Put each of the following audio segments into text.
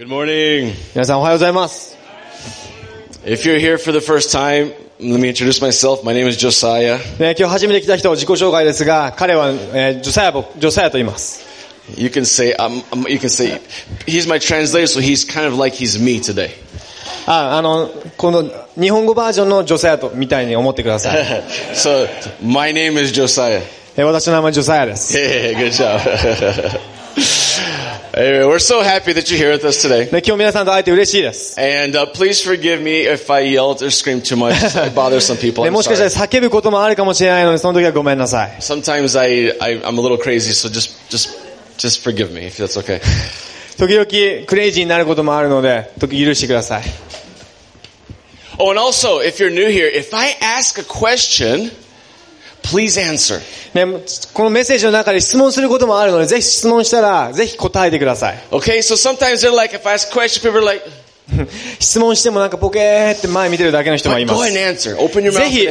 Good morning. 皆さんおはようございます。If you're here for the first time, let me introduce myself. My name is Josiah. ね、今日初めて来た人、自己紹介ですが、彼は、えージョサヤボ、ジョサヤと言います。You can say, um, um, you can say, he's my translator, so he's kind of like he's me today. あ、あの、この日本語バージョンのジョサヤと、みたいに思ってください。so, my name is Josiah. えー私の名前はジョサヤです。Hey, good job. anyway, we're so happy that you're here with us today. で今日皆さんと会えて嬉しいです。 And uh, please forgive me if I yelled or screamed too much. I bother some people. で I'm もしかしたら sorry. 叫ぶこともあるかもしれないので、その時はごめんなさい。 Sometimes I, I, I'm a little crazy, so just, just, just forgive me if that's okay. 時々クレイジーになることもあるので、時許してください。 Oh, and also, if you're new here, if I ask a question, please answer. ね、このメッセージの中で質問することもあるので、ぜひ質問したら、ぜひ答えてください。Okay, so sometimes they're like, if I ask a question, people are like, 質問してもなんかポケーって前見てるだけの人もいますぜひ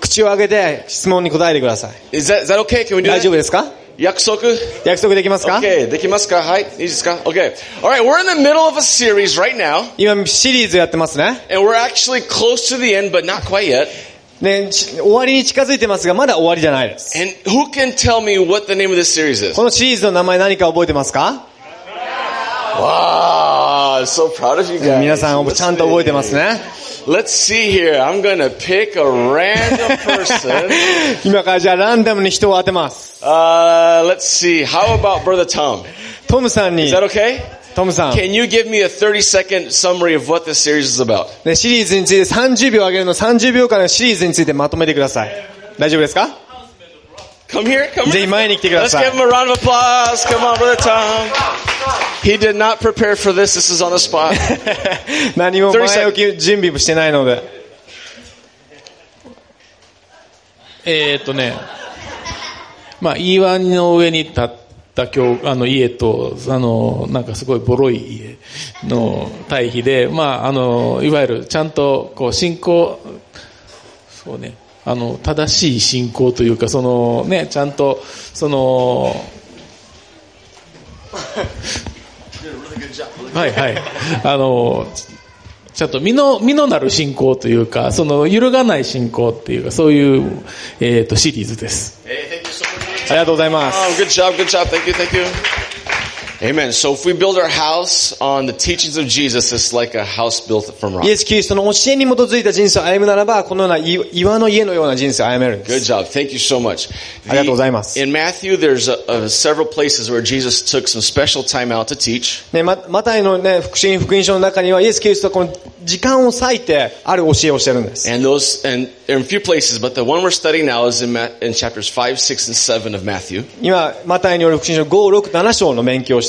口を開けて質問に答えてください。Is that, is that okay? Can we do 大丈夫 that? ですか Yakusoku? 約束できますか Okay, できますか? Hi, いいですか? Okay. Alright, we're in the middle of a series right now, 今シリーズやってますね。and we're actually close to the end, but not quite yet. ね、ち終わりに近づいてますが、まだ終わりじゃないです。And who can tell me what the name of this series is? このシリーズの名前何か覚えてますか Wow, so proud of you guys. 皆さんちゃんと覚えてますね。Let's see here. I'm gonna pick a random person. 今からじゃあランダムに人を当てます。Uh, let's see. How about Brother Tom? トムさんに Is、that okay? トムさん、Can you give me a 30 second summary of what this series is about? ね、シリーズについて30秒あげるの30秒間のシリーズについてまとめてください。大丈夫ですか Come here, come ぜひ here. 前に来てくだ Let's さ give い him。a round of applause. Come on, Brother Tom. He did not prepare for this. This is on the spot. 何も前置き準備もしてないので。えーっとね、まあ、岩の上に立った教あの家と、あの、なんかすごいボロい家の対比で、まあ、あの、いわゆるちゃんと、こう、信仰、そうね、あの、正しい信仰というか、そのね、ちゃんと、その、はいはい。あの、ちゃんと身の、身のなる信仰というか、その揺るがない信仰っていうか、そういう、えっ、と、シリーズです。hey, thank you so much. ありがとうございます。 Oh, good job, good job. Thank you, thank you. Amen. So if we build our house on the teachings of Jesus, it's like a house built from イ rock. エス・キリストの教えに基づいた人生を歩むならば、このような岩岩の家のような人生を歩めるんで Good す。 job. Thank you so much. ありがとうございます。 in Matthew, there's a, a, several places where Jesus took some special time out to teach. ね、ま、マタイのね、福音福音書の中には、イエス・キリストはこの時間を割いて、ある教えをしてるんです。 And those, and there are a few places, but the one we're studying now is in, Ma- in chapters 5, 6, and 7 of Matthew. 今、マタイによる福音書5、6、7章の勉強をして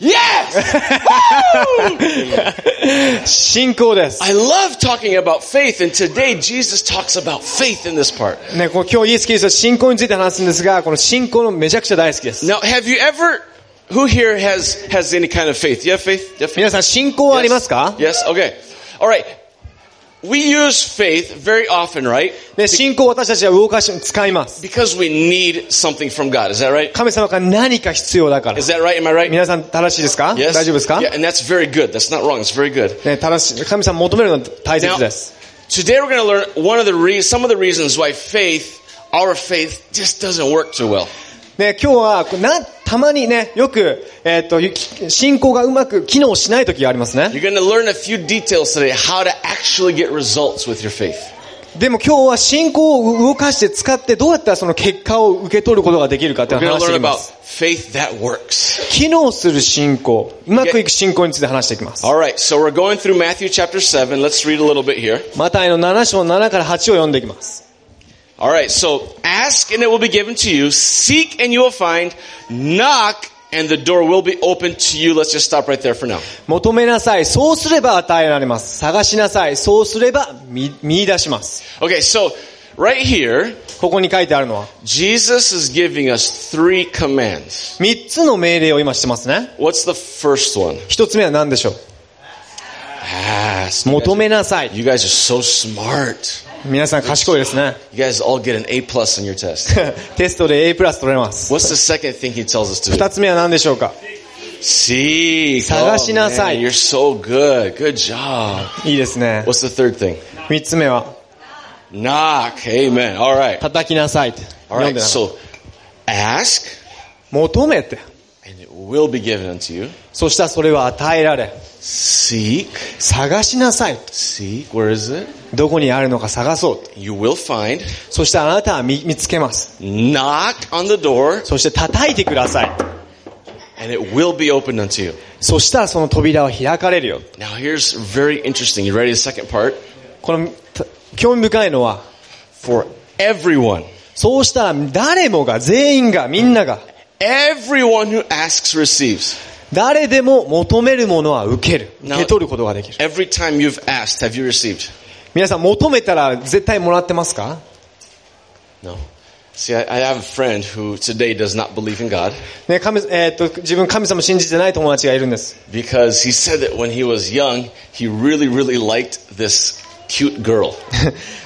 Yes! 信仰です。 I love talking about faith, and today Jesus talks about faith in this part. ね、この今日イエス・キリストは信仰について話すんですが、この信仰のめちゃくちゃ大好きです。 Now, have you ever, who here has, has any kind of faith? You have faith? You have faith? 皆さん信仰はありますか Yes? Okay. All right. We use faith very often, right? ね、信仰を私たちは動かし、使います。 Because we need something from God. Is that right? 神様から何か必要だから。 Is that right? Am I right? 皆さん正しいですか Yes? 大丈夫ですか Yeah, and that's very good. That's not wrong. It's very good. ね、正しい、神様求めるのは大切 Now, です。 today we're going to learn one of the re- some of the reasons why faith, our faith, just doesn't work too well. ね、今日はこれたまにねよく、えー、と進行がうまく機能しない時がありますね。でも今日は信仰を動かして使ってどうやったらその結果を受け取ることができるかって話していきます。機能する信仰、うまくいく信仰について話していきます。また、あマタイの7章7から8を読んでいきます。All right, so ask and it will be given to you. Seek and you will find. Knock and the door will be open to you. Let's just stop right there for now. 求めなさい。そうすれば与えられます。探しなさい。そうすれば見見出します。 Okay, so right here, ここに書いてあるのは、 Jesus is giving us three commands. 三つの命令を今してますね。 What's the first one? 一つ目は何でしょう Ask. You 求 guys, めなさい。 you guys are so smart. 皆さん賢いですね。You guys all get an A plus on your test. テストで A プラス取れます。What's the second thing he tells us to do? 二つ目は何でしょうか Seek. 探しなさい。man, you're so good. Good job. いいですね。What's the third thing? 三つ目は、Knock. Amen. All right. 叩きなさい。All right. So ask 求めて。Will be given unto you. そしたらそれは与えられ。Seek. 探しなさい。Seek. Where is it? どこにあるのか探そう。You will find. そしてあなたは見見つけます。Knock on the door そして叩いてください。and it will be opened unto you. そしたらその扉は開かれるよ。Now here's very interesting. You ready? The second part. この、た興味深いのは、For everyone. そうしたら誰もが、全員が、みんなが、Everyone who asks receives. 誰でも求めるものは受ける。 Now- 受け取ることができる。 Every time you've asked, have you received? 皆さん求めたら絶対もらってますか No. See, I, I have a friend who today does not believe in God ね、神、えーっと、自分神様信じてない友達がいるんです。 because he said that when he was young, he really, really liked this cute girl.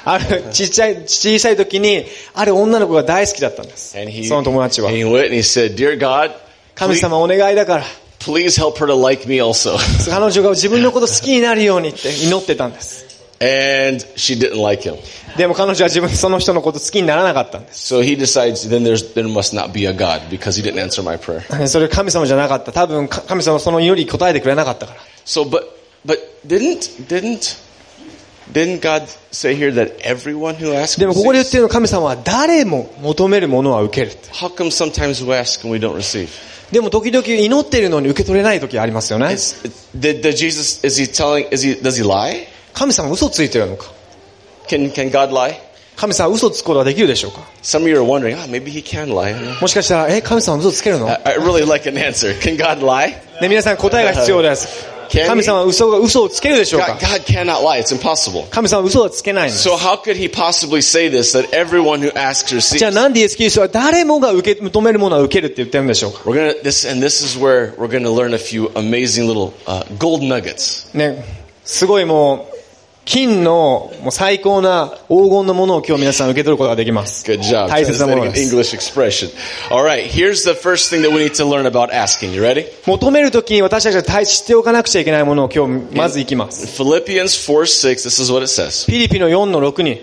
ある、ちっちゃい、小さい時に、ある女の子が大好きだったんです。He, その友達は he went and he said, Dear God, 神様お願いだから、please help her to like me also. 彼女が自分のこと好きになるようにって祈ってたんです。and she didn't like him. でも彼女は自分、その人のこと好きにならなかったんです。So he decides then there's, there must not be a God because he didn't answer my prayer. それ神様じゃなかった。多分か神様はその祈り答えてくれなかったから。So, but, but didn't, didn't, でもここで言ってるのは神様は誰も求める。ものは受ける。でも時々祈っているのに受け取れない時ありますよね。神様は嘘ついてるのか？神様は嘘つくことはできるでしょうか、もしかしたら、え、神様は嘘つけるの？皆さん答えが必要です。神様は嘘が嘘をつけるでしょうか？神様は嘘をつけないん。じゃあなんでイエス・キリストは誰もが受け止めるものは受けるって言ってるんでしょう？かすごいもう、金のもう最高な黄金のものを今日皆さん受け取ることができます。Good job. 大切なものです。English expression. All right. Here's the first thing that we need to learn about asking. You ready? 求めるときに私たちが大知っておかなくちゃいけないものを今日まずいきます。Philippians 4, 6. This is what it says. ピリピの4の6に、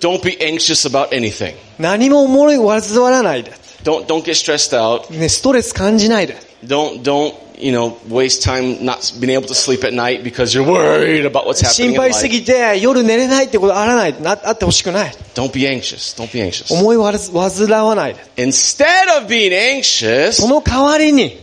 Don't be anxious about anything. 何も思い煩わないで。Don't, don't get stressed out. ね、ストレス感じないで。Don't, don't, you know, waste time not being able to sleep at night because you're worried about what's 心 happening in 配しす life. ぎて夜寝れないってことあらない、なあってほしくない。 Don't be anxious. Don't be anxious. 思いわら煩わないで。 Instead of being anxious, その代わりに、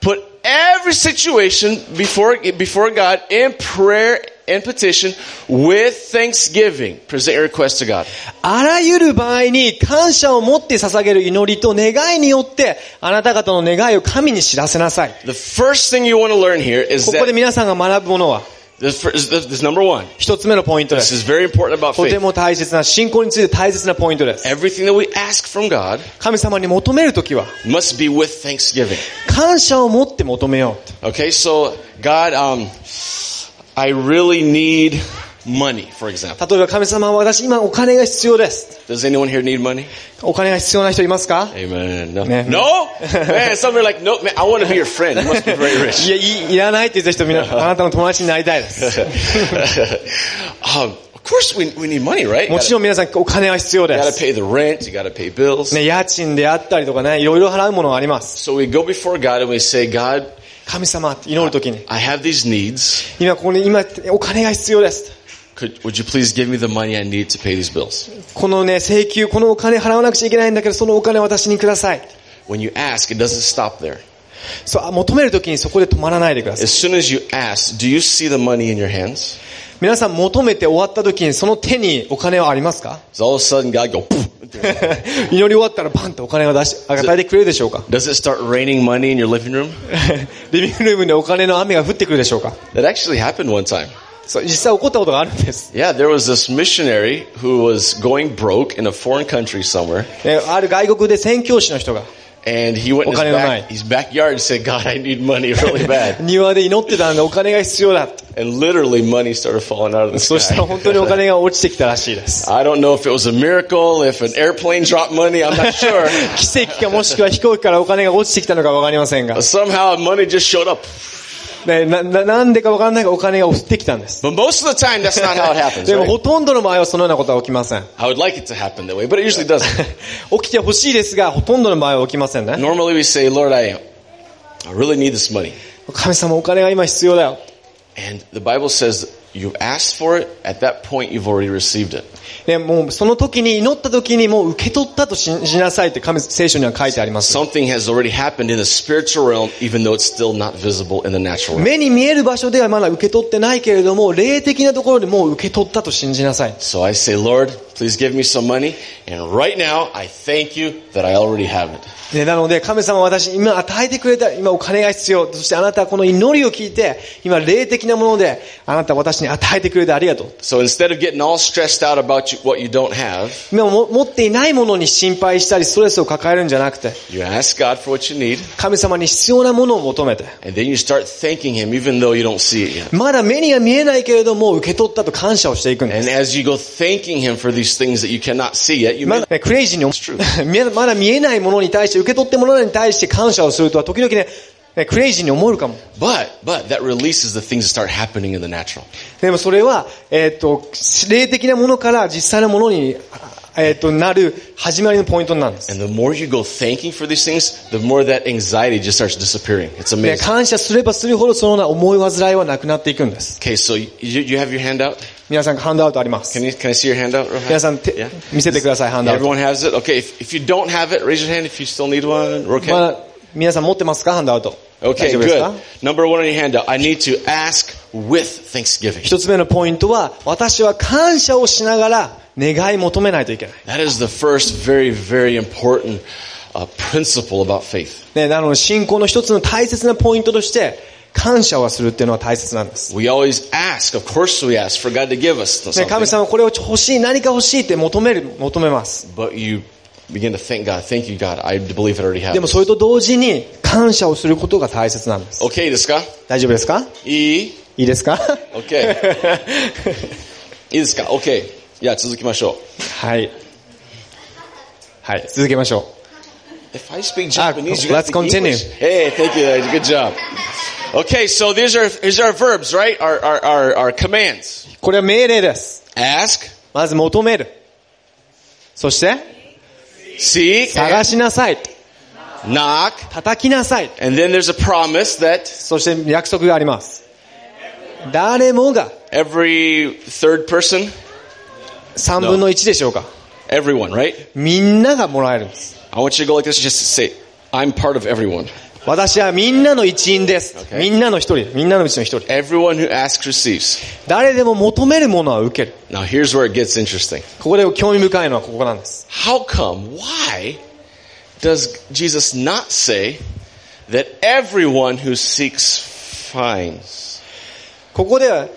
put every situation before, before God in prayer and petition with thanksgiving. Present your request to God. あらゆる場合に感謝を持って捧げる祈りと願いによって、あなた方の願いを神に知らせなさい。The first thing you want to learn here is ここで皆さんが学ぶものは、this, this, this is number one. 一つ目のポイントで This す。is very important about とて faith. も大切な、信仰について大切なポイントです。Everything that we ask from God 神様に求めるときは、must be with thanksgiving. 感謝を持って求めよう。Okay, so God, um, I really need money, for example. 例えば神様は私今お金が必要です。 Does anyone here need money? お金が必要な人いますか Amen. No. Man. No? Man, some are like, no, man, I want to be your friend. You must be very い rich. や、いいいらないって言った人みんな、あなたの友達になりたいです。 um, of course we, we need money, right? You もち gotta, ろん皆さんお金は必要 you で gotta す。 pay the rent, you gotta pay bills. ね、家賃であったりとかね、いろいろ払うものがあります。 So we go before God and we say, God, 神様って祈るときに、I have these needs. 今ここに、今お金が必要です。Could, would you please give me the money I need to pay these bills? このね、請求、このお金払わなくちゃいけないんだけど、そのお金を私にください。When you ask, it doesn't stop there. そう、あ求めるときにそこで止まらないでください。As soon as you ask, do you see the money in your hands? 皆さん求めて終わったときにその手にお金はありますか?祈り終わったらバンとお金を出し、与えてくれるでしょうか Does it start raining money in your living room? リビングルームでお金の雨が降ってくるでしょうか That actually happened one time. そう、実際起こったことがあるんです。Yeah, there was this missionary who was going broke in a foreign country somewhere. えある外国で宣教師の人が And he went in his, お金のない。back, his backyard and said, God, I need money really bad. 庭で祈ってたんでお金が必要だ。And literally money started falling out of the そしたら sky. 本当にお金が落ちてきたらしいです。I don't know if it was a miracle, if an airplane dropped money, I'm not sure. 奇跡かもしくは飛行機からお金が落ちてきたのかわかりませんが somehow money just showed up. ねな、な、なんでかわからないがお金が降ってきたんです。But most of the time, that's not how it happens. でも?ほとんどの場合はそのようなことは起きません。I would like it to happen that way, but it usually doesn't. 起きてほしいですが、ほとんどの場合は起きませんね。Normally we say, Lord, I, I really need this money. 神様お金が今必要だよ。And the Bible says you've asked for it, at that point you've already received it. で、もうその時に祈った時にもう受け取ったと信じなさいって神聖書には書いてあります。Something has already happened in the spiritual realm, even though it's still not visible in the natural realm. 目に見える場所ではまだ受け取ってないけれども、霊的なところでもう受け取ったと信じなさい。So I say, Lord, please give me some money. And right now, I thank you that I already have it. ね、なので、神様は私に今与えてくれた、今お金が必要。そしてあなたはこの祈りを聞いて、今霊的なもので、あなたは私に与えてくれてありがとう。So instead of getting all stressed out about 持っていないものに心配したりストレスを抱えるんじゃなくて神様に必要なものを求めて。まだ目には見えないけれども受け取ったと感謝をしていくんです。まだ見えないものに対して受け取ってものに対して感謝をすると時々ねクレイジーに思えるかも。But, but that releases the things that start happening in the natural. でもそれは、えっ、と、霊的なものから実際のものに、えっ、と、なる始まりのポイントになるんです。And the more you go thanking for these things, the more that anxiety just starts disappearing. It's ね、amazing. 感謝すればするほどそのような思い煩いはなくなっていくんです。Okay, so you, you have your handout? 皆さんハンドアウトあります Can。you, can I see your handout? real 皆?さん手 Yeah. 見せてください、ハンドアウト。Everyone has it? Okay, if, if you don't have it, raise your hand if you still need one. Okay. まだ皆さん持ってますかハンドアウト。大 Okay, good. Number one on your handout. I need to ask with thanksgiving. 一つ目のポイントは、私は感謝をしながら願い求めないといけない。That is the first very, very important uh, principle about faith. ね、なので信仰の一つの大切なポイントとして、感謝をするっていうのは大切なんです。We always ask. Of course we ask for God to give us ね、神 something. 様これを欲しい、何か欲しいって求める、求めます。But you begin to thank God. Thank you, God. I believe I already have でも.それと同時に感謝をすることが大切なんです。Okay, ですか?大丈夫ですかいい?いいですか Okay. いいですか ?Okay. じゃあ続きましょう。はい。はい、続けましょ If I speak Ah, Japanese, you let's continue. Hey, thank you. Good job. Okay, so these are these are verbs, right? Our our our, our commands. う。これは命令です。Ask, まず求める。そして、seek, 探しなさい。knock, 叩きなさい。and then there's a promise that そして約束があります。誰もが every third person, 3分の1でしょうか。everyone, right? みんながもらえるんです。I want you to go like this. Just say, I'm part of everyone. 私はみんなの一員です。みんなの一人。みんなのうちの一人。Everyone who asks receives. 誰でも求めるものは受ける。Now here's where it gets interesting. ここで興味深いのはここなんです。How come? Why does Jesus not say that everyone who seeks finds? ここでは、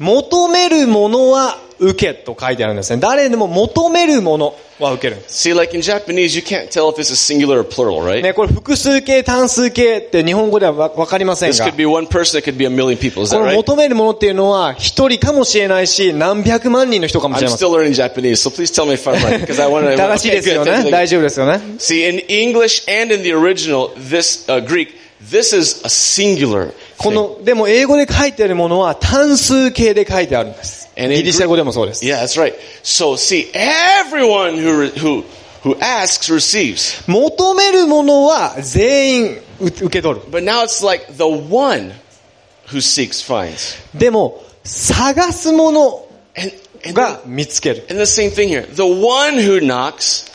求めるものは受けと書いてあるんですね。誰でも求めるものは受けるんです。See, like in Japanese, you can't tell if this is singular or plural, right? ね、これ複数形、単数形って日本語ではわわかりません This が could、be one person, it could be a million people. Is こ that の right? 求めるものっていうのは一人かもしれないし、何百万人の人かもし I'm れません。still learning Japanese, so please tell me if I'm right, because I want to. 正しいですよね。大丈夫ですよね。See, in English and in the original, this uh, Greek, this is a singular. こ.の、でも英語で書いてあるものは単数形で書いてあるんです。And in ギリシャ語でもそうです。 Yeah, that's right. So, see, everyone who re- who who asks receives. 求めるものは全員う受け取る。 But now it's like the one who seeks finds. でも、探すもの And and, が then- 見つける。 and the same thing here. The one who knocks,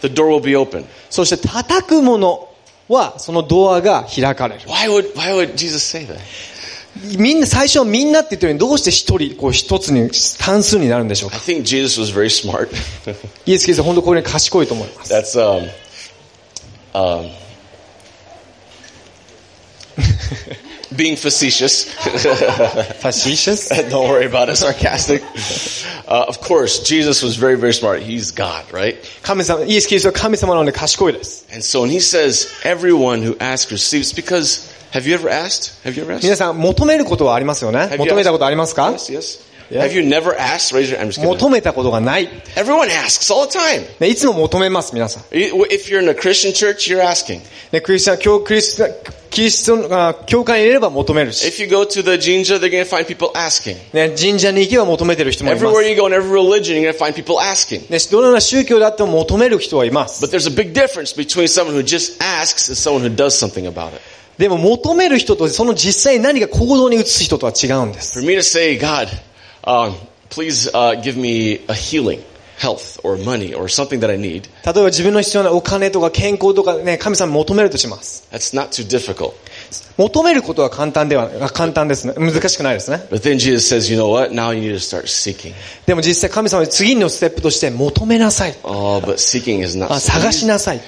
the door will be open. そして叩くものはそのドアが開かれる。 Why would why would Jesus say that? みんな、最初はみんなって言ってるのにどうして一人、こう一つに、単数になるんでしょう I か think Jesus was very smart. イエス・キリストは本当これに賢いと思います。 That's um um being facetious. facetious? Don't worry about it, sarcastic. Uh, of course, Jesus was very, very smart. He's God, right? 神様、イエス・キリストは神様なので賢いです。 And so when he says, everyone who asks receives, because, Have 皆さん、求めることはありますよね？求めたことありますか？求めたことがない。いつも求めます、皆さん。クリスチャン、クリスチャン、教会にいれば求めるし。神社に行けば求めてる人もいます。どのような宗教であっても求める人はいます。でも求める人とその実際に何か行動に移す人とは違うんです。For me to say, God, um, please uh, give me a healing, health, or money, or something that I need, 例えば自分の必要なお金とか健康とかね、神様に求めるとします。that's not too difficult. 求めることは簡単では、簡単です、ね。難しくないですね。でも実際神様は次のステップとして求めなさい。Oh, 探しなさい。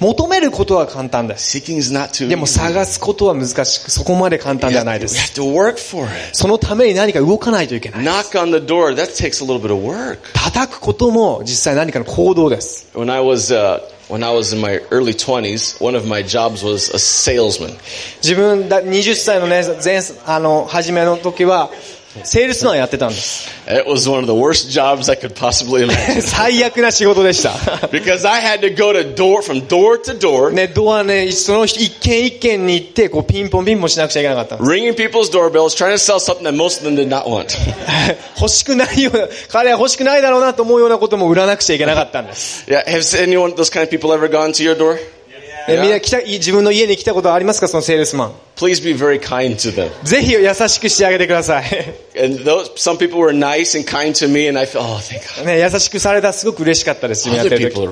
求めることは簡単です。でも探すことは難しく、そこまで簡単ではないです。そのために何か動かないといけない。叩くことも実際何かの行動です。when I was in my early 20s, one of my jobs was a salesman. 自分だ、20歳のね、前、あの、初めの時は、 セールスマンやってたんです。It was one of the worst jobs I could possibly imagine 最悪な仕事でした。because I had to go to door from door to door, ね、ドアね、その一軒一軒に行って、こう、ピンポンピンポンしなくちゃいけなかった ringing people's doorbells, trying to sell something that most of them did not want. 欲しくないような、彼は欲しくないだろうなと思うようなことも売らなくちゃいけなかったんです。yeah, has anyone those kind of people ever gone to your door? みん来た自分の家に来たことありますかそのセールスマン？ぜひ優しくしてあげてください。優しくされたすごく嬉しかったです。Other people、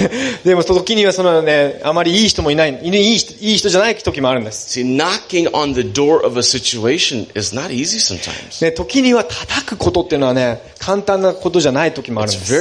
でも時にはその、ね、あまりいい人もいない,い,い、いい人じゃない時もあるんです。時には叩くことっていうのはね、簡単なことじゃない時もあるんです。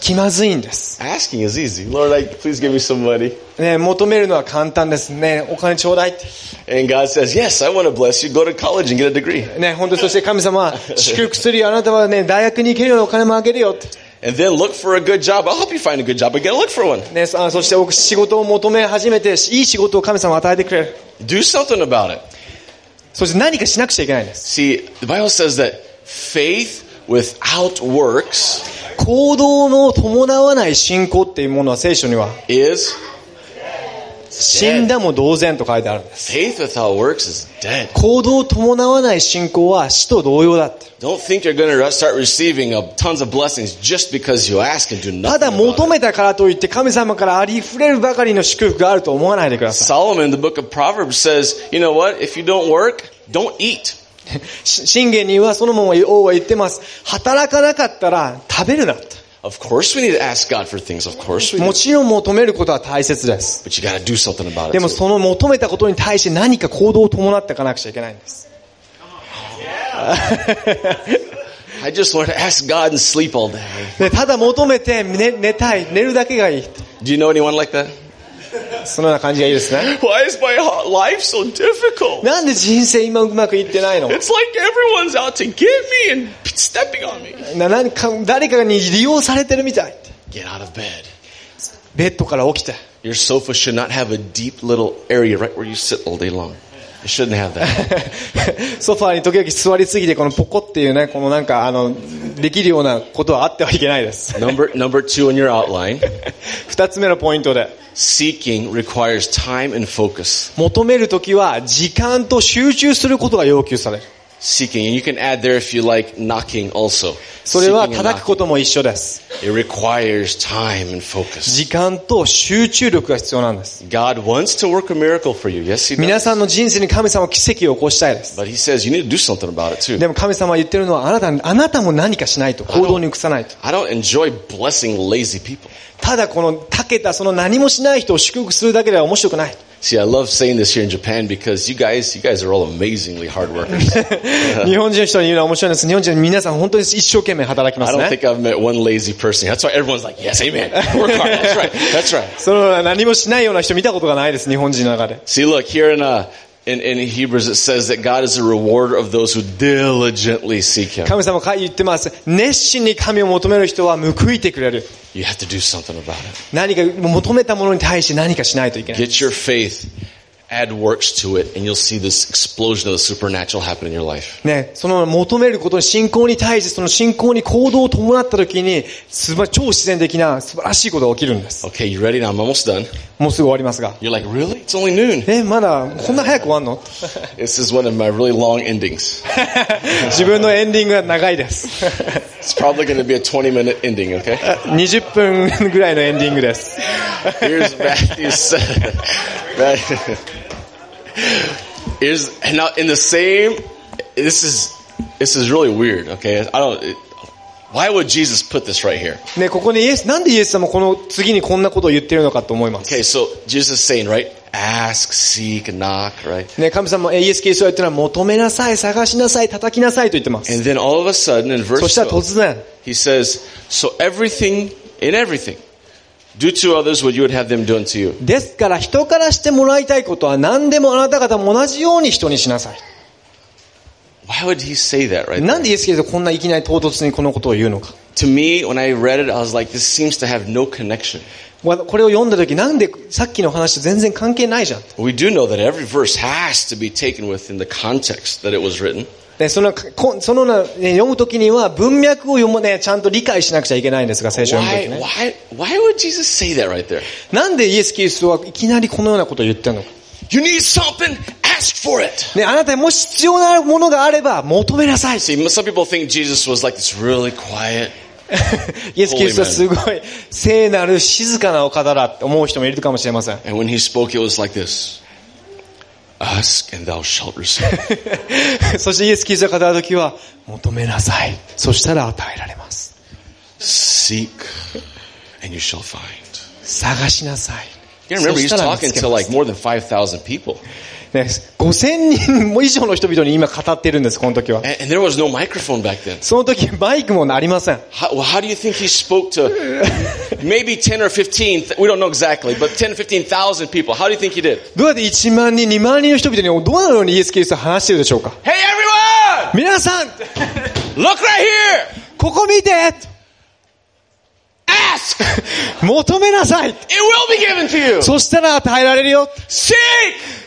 気まずいんです。 Asking is easy. Lord, like, please give me some money. ね、求めるのは簡単ですね。お金ちょうだいって。 And God says, yes, I want to bless you. Go to college and get a degree. ね、本当にそして神様は祝福するよ。あなたはね、大学に行けるようなお金もあげるよって。 And then look for a good job. I'll help you find a good job. But get look for one. ね、そあそして僕仕事を求め始めて、いい仕事を神様は与えてくれる。 Do something about it. そして何かしなくちゃいけないんです。 See, the Bible says that faith without works 行動の伴わない信仰っていうものは聖書には死んだも同然と書いてあるんです。行動を伴わない信仰は死と同様だって。ただ求めたからといって神様からありふれるばかりの祝福があると思わないでください。信玄にはそのもん王は言ってます。働かなかったら食べるなって。Of course we need to ask God for things. Of course we do. もちろん求めることは大切です。But you got to do something about it. でも.その求めたことに対して何か行動を伴っていかなくちゃいけないんです。I just want to ask God and sleep all day. ね、ただ求めて寝寝たい、寝るだけがいい。Do you know anyone like that? そのような感じがいいですね。 Why is my ho- life so difficult? なんで人生今うまくいってないの It's like everyone's out to get me and stepping on me. な何か誰かに利用されてるみたい。 Get out of bed. ベッドから起きて。 Your sofa should not have a deep little area right where you sit all day long. Shouldn't have that. ソファーに時々座りすぎて、このポコっていうね、このなんか、あの、できるようなことはあってはいけないです。number number two in your outline. 二つ目のポイントで、Seeking requires time and focus. 求めるときは時間と集中することが要求される。Seeking, and you can add there if you like knocking also. それは叩く.ことも一緒です。It requires time and focus. 時間と集中力が必要なんです。God wants to work a miracle for you. Yes, He 皆 does. さんの人生に神様は奇跡を起こしたいです。But He says you need to do something about it too. でも神様は言ってるのは、あなた、あなたも何かしないと、行動に移さないと。I don't enjoy blessing lazy people. ただこの、たけたその何もしない人を祝福するだけでは面白くない。See, I love saying this here in Japan because you guys, you guys are all amazingly hard workers. 日本人の人に言うのは面白いんです。日本人の皆さん本当に一生懸命働きま I す don't ね。 think I've met one lazy person. That's why everyone's like, yes, amen. Work hard. That's right. That's right. その何もしないような人見たことがないです、日本人の中で。 See, look, here in, uh, in, in Hebrews it says that God is a rewarder of those who diligently seek Him. 神様が言ってます。熱心に神を求める人は報いてくれる。You have to do something about it. 何か求めたものに対して何かしないといけない。Get your faith, add works to it, and you'll see this explosion of the supernatural happen in your life. ね、その求めることに信仰に対してその信仰に行動を伴った時に、すば超自然的な素晴らしいことが起きるんです。Okay, you ready? Now I'm almost done. もうすぐ終わりますが。You're like, really? It's only noon. え、まだこんな早く終わんの This is one of my really long endings. 自分のエンディングが長いです。 It's probably going to be a 20 minute ending, okay? 20分ぐらいのエンディングです。 Here's Matthew 7. Matthew- Here's now in the same. This is this is really weird. Okay, I don't. Why would Jesus put this right here? ね、ここにイエス、なんでイエス様この次にこんなことを言ってるのかと思います。Okay, so Jesus is saying, right? Ask, seek, knock, right? ね、神様、えイエス・キリストが言ってるのは求めなさい、探しなさい、叩きなさいと言ってます。And then all of a sudden in そ verse したら 12, 突然、he says, "So everything in everything, do to others what you would have them done to you." ですから人からしてもらいたいことは何でもあなた方も同じように人にしなさい。Why would he say that right なん?でイエス・キリストこんないきなり唐突にこのことを言うのか。To me, when I read it, I was like, "This seems to have no connection." わこれを読んだ時なんでさっきの話と全然関係ないじゃん。We do know that every verse has to be taken within the context that it was written. でそのこそのな、ね、読む時には文脈を読むね、ちゃんと理解しなくちゃいけないんですが、聖書を読む Why, 時ね。why, why would Jesus say that right there? なんでイエス・キリストはいきなりこのようなことを言ってるのか。You need something, あなたにも必要なものがあれば求めなさい。し イエス・キリストはすごい聖なる静かなお方だと思う人もいるかもしれません。そしてイエス・キリストが語る時は求めなさい。そしたら与えられます。Seek and 探しなさい。ね、5000人も以上の人々に今語っているんです、この時は。And, there was no microphone back then. その時マイクもありません。How, well, how do you think he spoke to maybe 10 or 15, we don't know exactly, but 10 or 15,000 people? How do you think he did? どうやって1万人、2万人の人々にどのようにイエス・キリストは話しているでしょうか Hey everyone! 皆さん Look right here! ここ見て Ask! 求めなさい It will be given to you! そしたら与えられるよ Seek!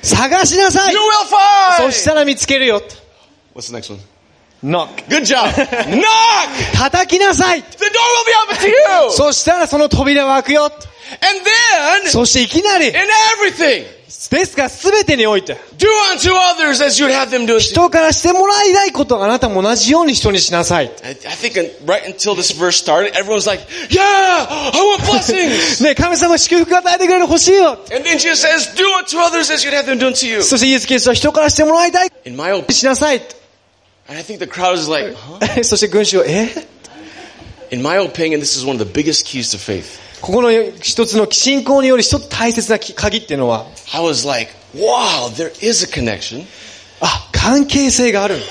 探しなさい You will そ find! したら見つけるよ What's the next one? Knock. Good job. Knock. 叩きなさい。The そしたらその扉を開くよ。そしていきなり。In ースですが、すべてにおいて。人からしてもらいたいことあなたも同じように人にしなさい。ね神様祝福与えてくれる欲しいよ。そして、イエス・キリストは人からしてもらいたい。しなさい。and I think the crowd is like, huh? そして群衆はえ In my opinion, this is one of the biggest keys to faith. ここの一つの信仰により一つ大切な鍵っていうのは I was like, wow, there is a connection. あ関係性があるんだ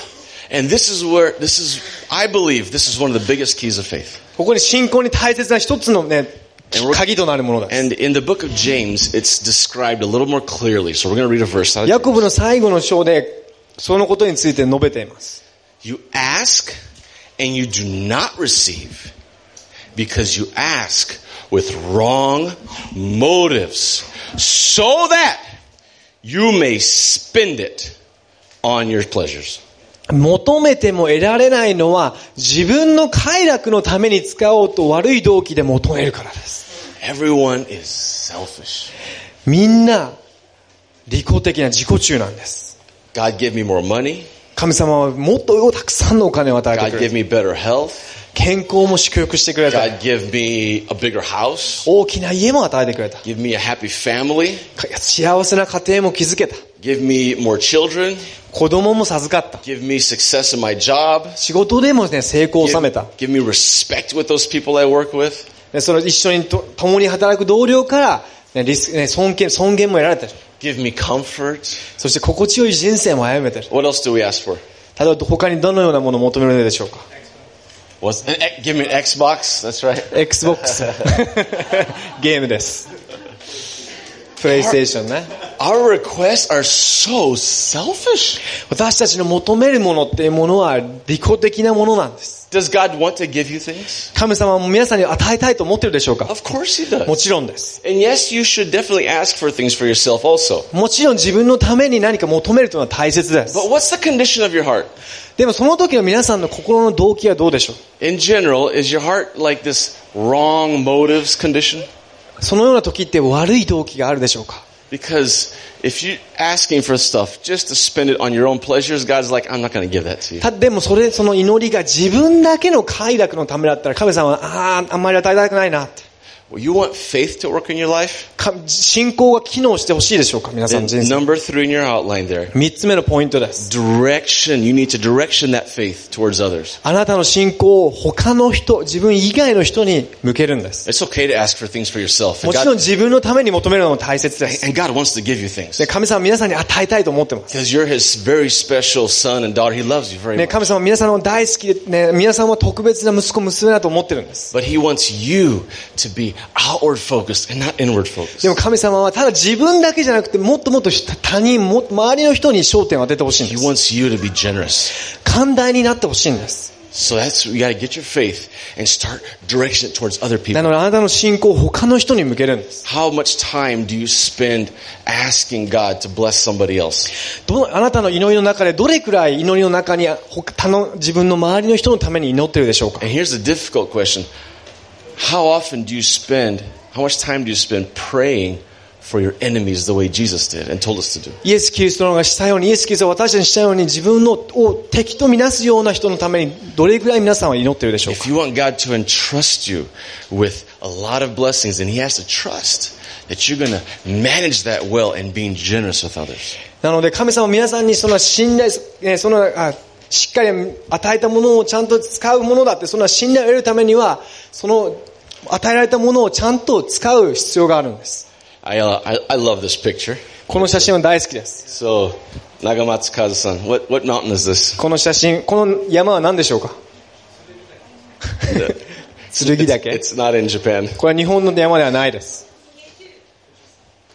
And this is where, this is, I believe this is one of the biggest keys of faith. ここに信仰に大切な一つのね And we're- 鍵となるものだ And in the book of James, it's described a little more clearly. So we're going to read a verse out of ヤコ James. ブの最後の章でそのことについて述べています You ask and you do not receive because you ask with wrong motives so that you may spend it on your pleasures. 求めても得られないのは自分の快楽のために使おうと悪い動機で求めるからです Everyone is selfish. みんな利己的な自己中なんです God give me more money. 神様はもっとたくさんのお金を与えてくれ give る me better health. 健康も祝福してくれた God give me a bigger house. 大きな家も与えてくれた Give me a happy family. 幸せな家庭も築けた Give me more children. 子供も授かった Give me success in my job. 仕事でもね成功を収 Give, めた give me respect with those people I work with. でその一緒にと共に働く同僚から、ねリスね、尊敬尊厳も得られた give me comfort. そして心地よい人生も歩めてる。 What else do we ask for? 例えば他にどのようなものを求めるでしょうか What's, eh, eh, give me an Xbox. That's right. ?Xbox。ゲームです。 プレイステーションね。Our requests are so selfish. 私たちの求めるものっていうものは利己的なものなんです。Does God want to give you things? 神様も皆さんに与えたいと思ってるでしょうか Of course He does. もちろんです。And yes, you should definitely ask for things for yourself also. もちろん自分のために何か求めるというのは大切です。But what's the condition of your heart? でもその時の皆さんの心の動機はどうでしょう In general, is your heart like this wrong motives condition? そのような時って悪い動機があるでしょうか Because if you're asking for stuff just to spend it on your own pleasures, God's like, I'm not going to give that to you. たでもそれ、その祈りが自分だけの快楽のためだったら神様は、ああ、あんまり与えたくないなって。Well, you want faith to work in your life? か信仰が機能してほしいでしょうか皆さん人生。number three in your outline there. 三つ目のポイントです。Direction. You need to direction that faith towards others. あなたの信仰を他の人、自分以外の人に向けるんです。It's okay to ask for things for yourself. もちろん God, 自分のために求めるのも大切です。and God wants to give you things. で神様は皆さんに与えたいと思ってます。Because you're His very special son and daughter. He loves you very ね、much. 神様は皆さんの大好きで、ね、皆さんは特別な息子、娘だと思ってるんです。But He wants you to be outward focused and not inward でも focused. 神様はただ自分だけじゃなくてもっともっと他人も、周りの人に焦点を当ててほしいん He です。wants you to be generous. 寛大になってほしいんです。So that's, you gotta get your faith and start direction it towards other な people. のであなたの信仰を他の人に向けるんです。How much time do you spend asking God to bless somebody else? どのあなたの祈りの中でどれくらい祈りの中に他の自分の周りの人のために祈ってるでしょうか And here's the difficult question. How often do you spend, how much time do you spend praying for your enemies the way Jesus did and told us to do? イエス・キリストがしたように、イエス・キリストが私たちにしたように自分のを敵とみなすような人のためにどれくらい皆さんは祈ってるでしょうか If you want God to entrust you with a lot of blessings, then He has to trust that you're gonna manage that well and being generous with others. なので神様は皆さんにその信頼、えそのあしっかり与えたものをちゃんと使うものだって、その信頼を得るためには、その与えられたものをちゃんと使う必要があるんです。I, uh, I, I love this picture. この写真は大好きです。So, Nagamatsu Kazu-san, what, what mountain is this? この写真、この山は何でしょうか剣岳 It's not in Japan. これは日本の山ではないです。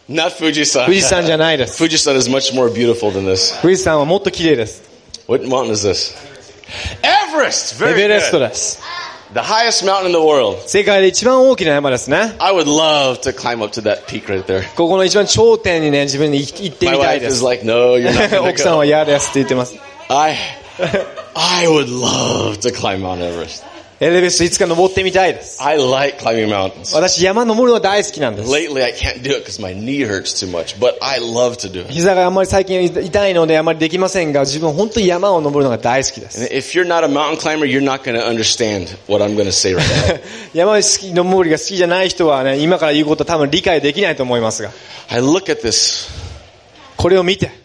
Not Fujisan. 富士山じゃないです。Fujisan is much more beautiful than this. 富士山はもっと綺麗です。What mountain is this? Everest! エ Very ベレスト good. です。The highest mountain in the world. 世界で一番大きな山ですね。 I would love to climb up to that peak right there. ここの一番頂点にね、自分に行って My みたい wife で is す。 like, no, you're not gonna 奥さんは go. 嫌ですって言ってます。 I, I would love to climb Mount Everest. エレベストいつか登ってみたいです。I like climbing mountains. 私山登るの大好きなんです。Lately, I can't do it because my knee hurts too much, but I love to do it. 膝があんまり最近痛いのであまりできませんが、自分本当に山を登るのが大好きです。And if you're not a mountain climber, you're not going to understand what I'm going to say right now. 山好き、登りが好きじゃない人はね、今から言うこと多分理解できないと思いますが、I look at this, これを見て、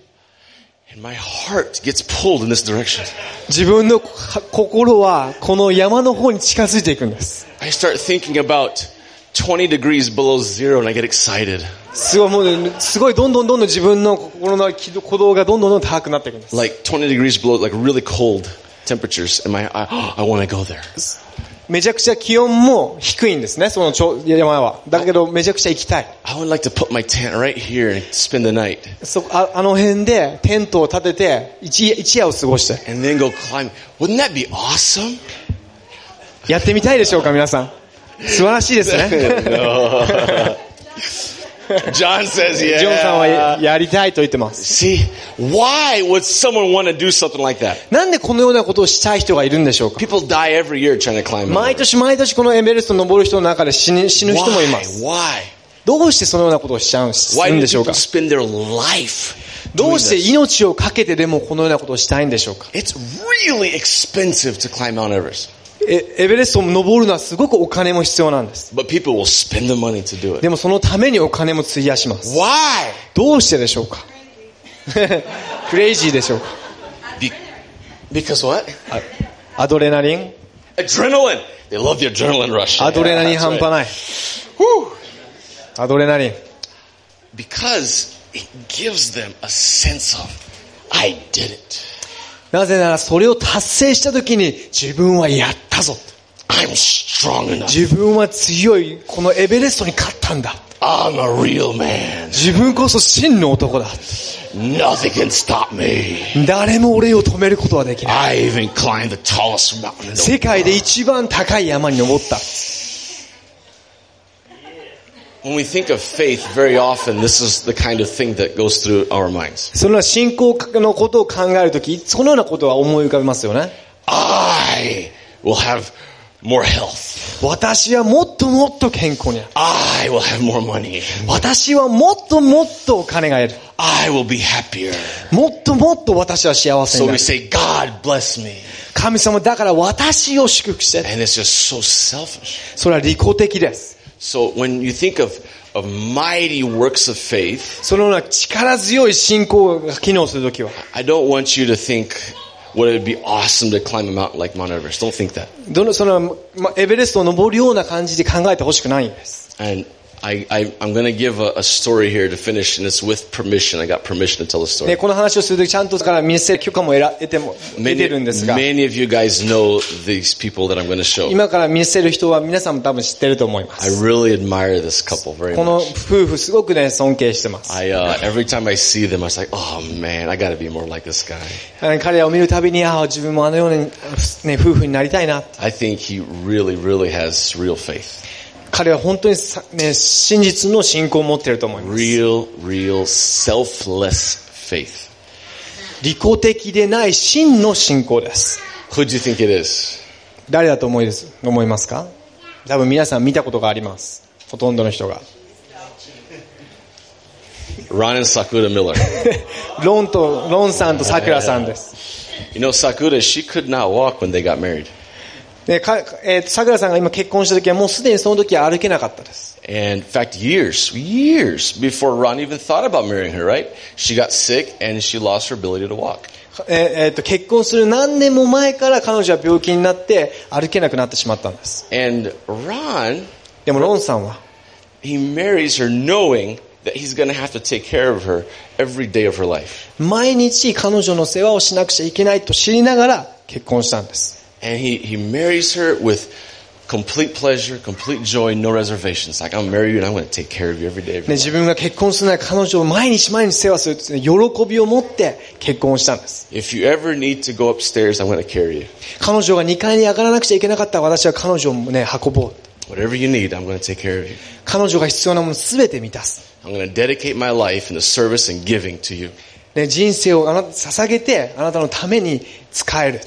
自分の心はこの山の方に近づいていくんです。I start thinking about 20 degrees below zero, and I get excited. すごい、もうね、すごいどんどんどんどん自分の心の鼓動がどんどんどんどん高くなっていくんです。Like 20 degrees below, like really cold temperatures, and my, I, I want to go there. めちゃくちゃ気温も低いんですね、その山は。だけど、めちゃくちゃ行きたい。あ,の辺でテントを立てて一、夜を過ごして。やってみたいでしょうか、皆さん。素晴らしいですね。John says, ジョンさんは yeah. ややりたいと言ってます。See, why would someone want to do something like that? なんでこのようなことをしたい人がいるんでしょうか People die every year trying to climb. 毎年毎年このエベレストに登る人の中で死ぬ死ぬ.人もい Why? ます。Why? どうしてそのようなことをしちゃうんす Why るんでしょうか people spend their life どうして?命をかけてでもこのようなことをしたいんでしょうか It's really expensive to climb Mount Everest, えエベレストを登るのはすごくお金も必要なんです。but people will spend the money to do it. でもそのためにお金も費やします。Why? どうしてでしょうかクレイジーでしょうか Be- because what? アドレナリン Adrenaline. They love the adrenaline rush. アドレナリン半端.ない。Whew. アドレナリン。Because it gives them a sense of, I did it. なぜならそれを達成した時に自分はやったぞ。I'm strong enough. 自分は強い、このエベレストに勝ったんだ。I'm a real man. 自分こそ真の男だ。Nothing can stop me. 誰も俺を止めることはできない。I even climbed the tallest mountain in the 世界で一番高い山に登った。When we think of faith, very often this is the kind of thing that goes through our minds. そのような信仰のことを考えるとき、そのようなことは思い浮かべますよね。I will have more health. 私はもっともっと健康になる。I will have more money. 私はもっともっとお金が得る。I will be happier. もっともっと私は幸せ So にな we る。say, God bless me. 神様だから私を祝福して。And it's just so selfish. それは利己的です。So when you think of, of mighty works of faith, そのような力強い信仰が機能するときは、 I don't want you to think, would it be awesome to climb a mountain like Mount Everest? Don't think that. どの、その、まエベレストを登るような感じで考えてほしくないんです。 And I, I, I'm going to give a, a story here to finish, and it's with permission. I got permission to tell the で、 story. この話をするときちゃんとから見せる許可も得ら得ても、得 Many, てるんですが、 many of you guys know these people that I'm going to show. 今から見せる人は皆さんも多分知ってると思いま I す。 really admire this couple very この much. 夫婦すごくね、尊敬してます。 I, uh, every time I see them, I was like, oh man, I got to be more like this guy. あの彼らを見るたびに、ああ、自分もあのように、ね、夫婦になりたいな。 I think he really, really has real faith. 彼は本当にさ、ね、真実の信仰を持っていると思います。Real, real selfless faith. 利己的でない真の信仰です。Who do you think it is? 誰だと思いです思いますか多分皆さん見たことがあります。ほとんどの人が。Ron and Sakura Miller. ロンと、ロンさんとさくらさんです。You know, Sakura, she could not walk when they got married. で、か、えーと、さくらさんが今結婚した時はもうすでにその時は歩けなかったです。And in fact, years, years before Ron even thought about marrying her, right? She got sick and she lost her ability to walk. えーえーと、結婚する何年も前から彼女は病気になって歩けなくなってしまったんです。And Ron, でもロンさんは、he marries her knowing that he's going to have to take care of her every day of her life. 毎日彼女の世話をしなくちゃいけないと知りながら結婚したんです。And he, he marries her with complete pleasure, complete joy, no reservations. Like, marry you and I'm going to take care of you every day of ね、自.分が結婚するなら彼女を毎日毎日世話するっていうね喜びを持って結婚したんです。If you ever need to go upstairs, I'm going to carry you. 彼女が2階に上がらなくちゃいけなかったら私は彼女をね、運ぼう。Whatever you need, I'm going to take care of you. 彼女が必要なもの全て満たす。I'm going to dedicate my life in the service and giving to you. ね、人生をあなた捧げてあなたのために使える。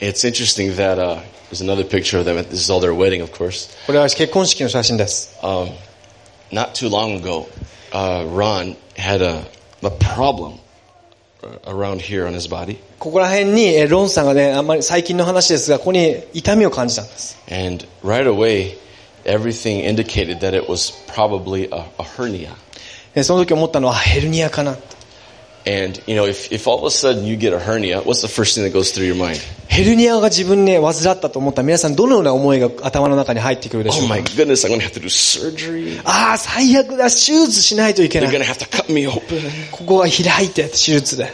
It's interesting that uh, there's another picture of them. This is all their wedding, of course. これは結婚式の写真です。 Um, not too long ago, uh, Ron had a, a problem uh, around here on his body. ここら辺にえロンさんがね、あんまり最近の話ですが、ここに痛みを感じたんです。 And right away, everything indicated that it was probably a, a hernia. でその時思ったのはあヘルニアかな。 ヘルニアが自分に患ったと思ったら皆さんどのような思いが頭の中に入ってくるでしょうか、ああ、最悪だ。手術しないといけない。ここは開いて、手術で。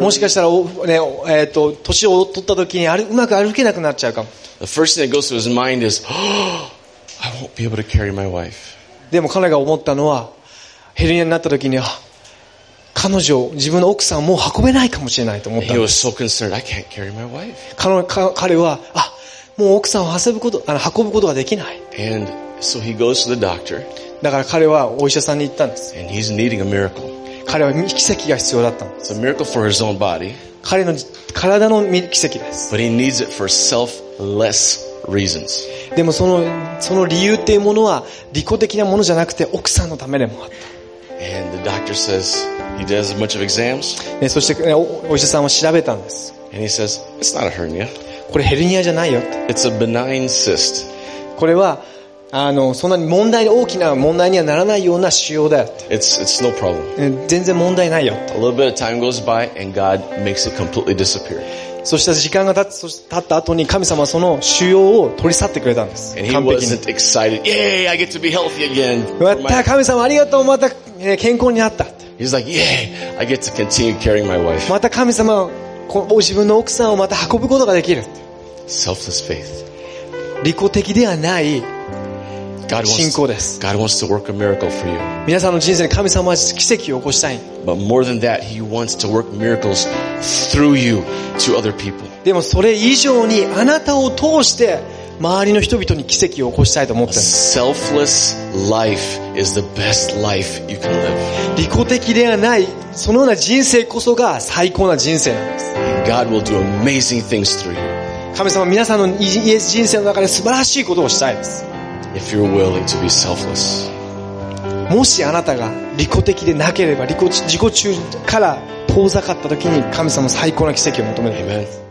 もしかしたら、ねえー、と年を取った時にうまく歩けなくなっちゃうかも。でも彼が思ったのは、ヘルニアになった時に、あ、彼女、自分の奥さんもう運べないかもしれないと思った he の was so concerned, I can't carry my wife. 彼は、あ、もう奥さんを運ぶこと、あの、運ぶことができない。And so he goes to the doctor, だから彼はお医者さんに行ったんです。and he's needing a miracle. 彼は奇跡が必要だったんです。It's a miracle for his own body, 彼の体の奇跡です。but he needs it for selfless reasons. でもその、その理由っていうものは利己的なものじゃなくて奥さんのためでもあっ And the doctor says, he does a bunch of exams, た。ね、そしてねおお医者さんは調べたんです。and he says, it's not a hernia. これヘルニアじゃないよって。It's a benign cyst. これは、あの、そんなに問題、大きな問題にはならないような腫瘍だよ。It's, it's no problem. え全然問題ないよ。A little bit of time goes by and God makes it completely disappear. そしたら時間が経つ経った後に神様はその腫瘍を取り去ってくれたんです。And he 完璧に。wasn't excited. Yay, I get to be healthy again. や For った my-" 神様ありがとうまたえー健康になった。He's like, yay, I get to continue carrying my wife. また神様はこ自分の奥さんをまた運ぶことができる。Selfless faith. 利己的ではない。信仰です。God wants to work a miracle for you. 皆さんの人生に神様は奇跡を起こしたい。But more than that, he wants to work miracles through you to other people. でもそれ以上にあなたを通して周りの人々に奇跡を起こしたいと思ってる。Selfless life is the best life you can live. 利己的ではない、そのような人生こそが最高な人生なんです。And God will do amazing things through you 神様は皆さんのい人生の中で素晴らしいことをしたいです。if you're willing to be selfless. もしあなたが利己的でなければ、利己自己中から遠ざかった時に神様は最高な奇跡を求める。Amen.